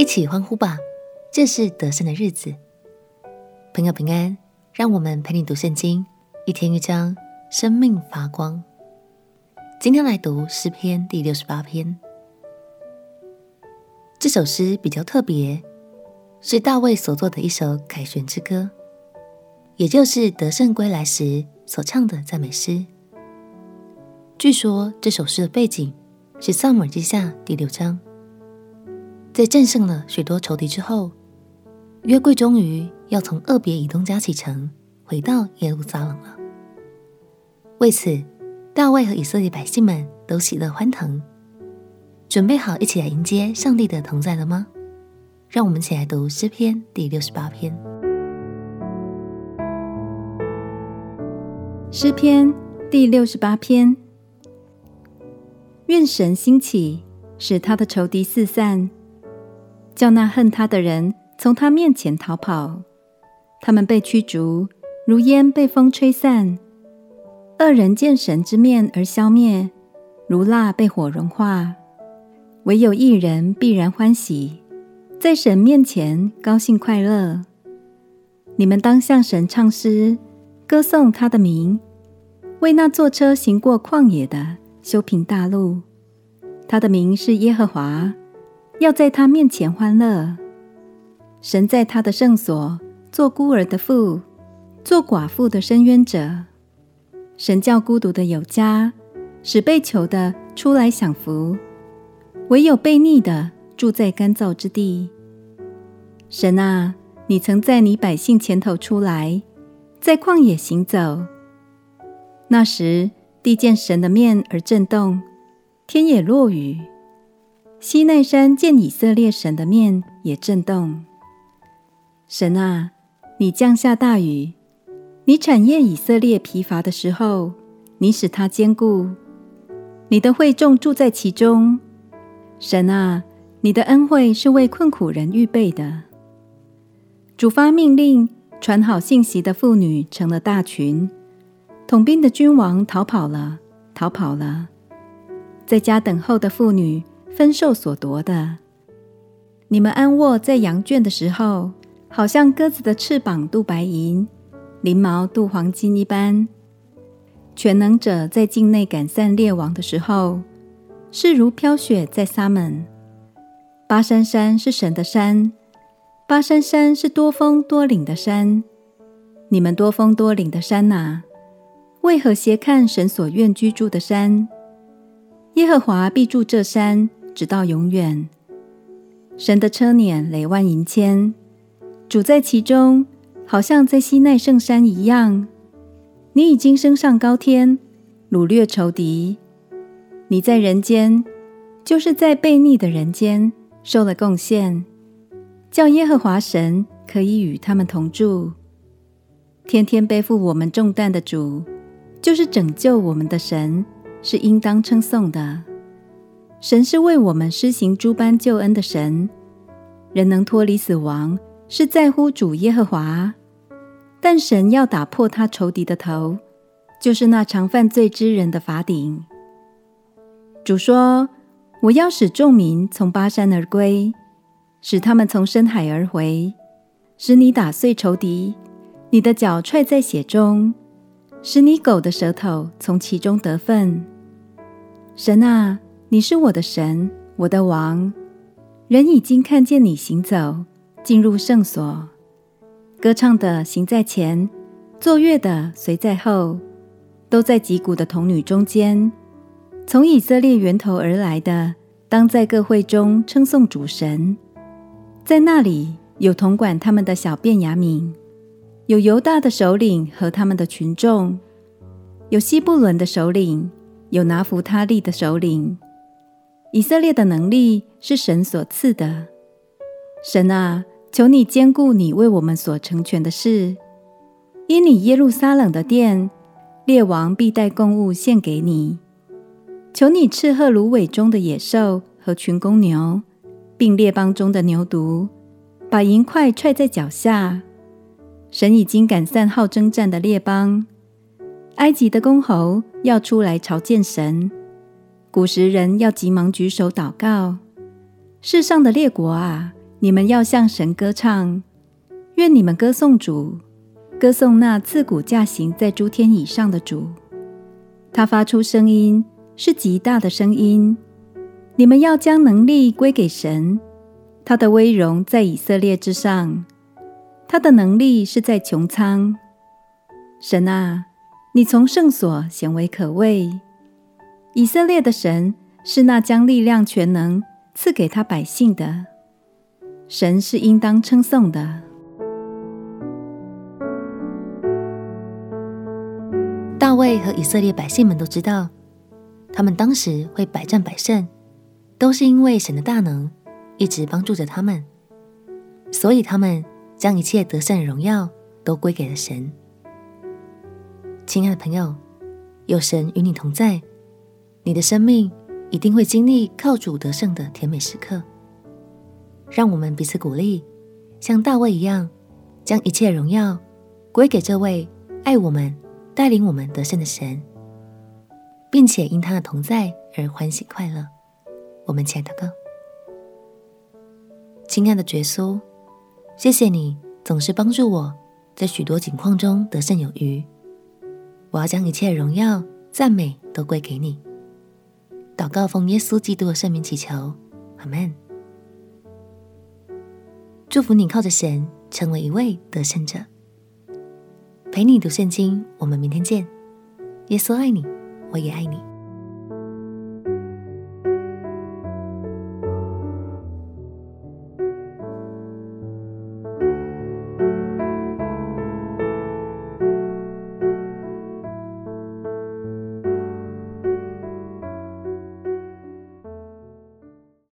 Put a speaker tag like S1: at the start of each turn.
S1: 一起欢呼吧！这是得胜的日子。朋友平安，让我们陪你读圣经，一天一章，生命发光。今天来读诗篇第六十八篇。这首诗比较特别，是大卫所作的一首凯旋之歌，也就是得胜归来时所唱的赞美诗。据说这首诗的背景是撒母耳记下第六章。在战胜了许多仇敌之后，约柜终于要从俄别以东家启程，回到耶路撒冷了。为此，大卫和以色列百姓们都喜乐欢腾，准备好一起来迎接上帝的同在了吗？让我们一起来读诗篇第六十八篇。
S2: 诗篇第六十八篇，愿神兴起，使他的仇敌四散。叫那恨他的人从他面前逃跑，他们被驱逐，如烟被风吹散。恶人见神之面而消灭，如蜡被火融化。唯有一人必然欢喜，在神面前高兴快乐。你们当向神唱诗，歌颂他的名，为那坐车行过旷野的修平大路。他的名是耶和华。要在他面前欢乐。神在他的圣所做孤儿的父，做寡妇的伸冤者。神叫孤独的有家，使被囚的出来享福。唯有被逆的住在干燥之地。神啊，你曾在你百姓前头出来，在旷野行走。那时地见神的面而震动，天也落雨。西奈山见以色列神的面也震动。神啊，你降下大雨，你产业以色列疲乏的时候，你使他坚固。你的会众住在其中。神啊，你的恩惠是为困苦人预备的。主发命令，传好信息的妇女成了大群，统兵的君王逃跑了，逃跑了，在家等候的妇女。分受所夺的，你们安卧在羊圈的时候，好像鸽子的翅膀镀白银，翎毛镀黄金一般。全能者在境内赶散列王的时候，是如飘雪在撒门。巴山山是神的山，巴山山是多峰多岭的山。你们多峰多岭的山哪、为何斜看神所愿居住的山？耶和华必住这山。直到永远，神的车辇累万银千，主在其中，好像在西奈圣山一样。你已经升上高天，掳掠仇敌。你在人间，就是在悖逆的人间，受了贡献，叫耶和华神可以与他们同住。天天背负我们重担的主，就是拯救我们的神，是应当称颂的。神是为我们施行诸般救恩的神，人能脱离死亡，是在乎主耶和华。但神要打破他仇敌的头，就是那常犯罪之人的法顶。主说：“我要使众民从巴山而归，使他们从深海而回，使你打碎仇敌，你的脚踹在血中，使你狗的舌头从其中得分。”神啊！你是我的神，我的王。人已经看见你行走，进入圣所。歌唱的行在前，作乐的随在后，都在击鼓的童女中间。从以色列源头而来的，当在各会中称颂主神。在那里有统管他们的小便雅悯，有犹大的首领和他们的群众，有西布伦的首领，有拿弗他利的首领。以色列的能力是神所赐的。神啊，求你兼顾你为我们所成全的事。因你耶路撒冷的殿，列王必带供物献给你。求你斥喝芦苇中的野兽和群公牛，并列邦中的牛犊，把银块踹在脚下。神已经赶散好征战的列邦，埃及的公侯要出来朝见神。古时人要急忙举手祷告，世上的列国啊，你们要向神歌唱，愿你们歌颂主，歌颂那自古驾行在诸天以上的主。他发出声音，是极大的声音。你们要将能力归给神，他的威荣在以色列之上，他的能力是在穹苍。神啊，你从圣所显为可畏。以色列的神是那将力量全能赐给他百姓的，神是应当称颂的。
S1: 大卫和以色列百姓们都知道，他们当时会百战百胜。都是因为神的大能一直帮助着他们，所以他们将一切得胜的荣耀都归给了神。亲爱的朋友，有神与你同在，你的生命一定会经历靠主得胜的甜美时刻。让我们彼此鼓励，像大卫一样，将一切荣耀归给这位爱我们、带领我们得胜的神，并且因他的同在而欢喜快乐。我们亲爱的歌，亲爱的耶稣，谢谢你总是帮助我在许多境况中得胜有余。我要将一切荣耀、赞美都归给你。祷告奉耶稣基督的圣名祈求，阿门。祝福你靠着神成为一位得胜者。陪你读圣经，我们明天见。耶稣爱你，我也爱你。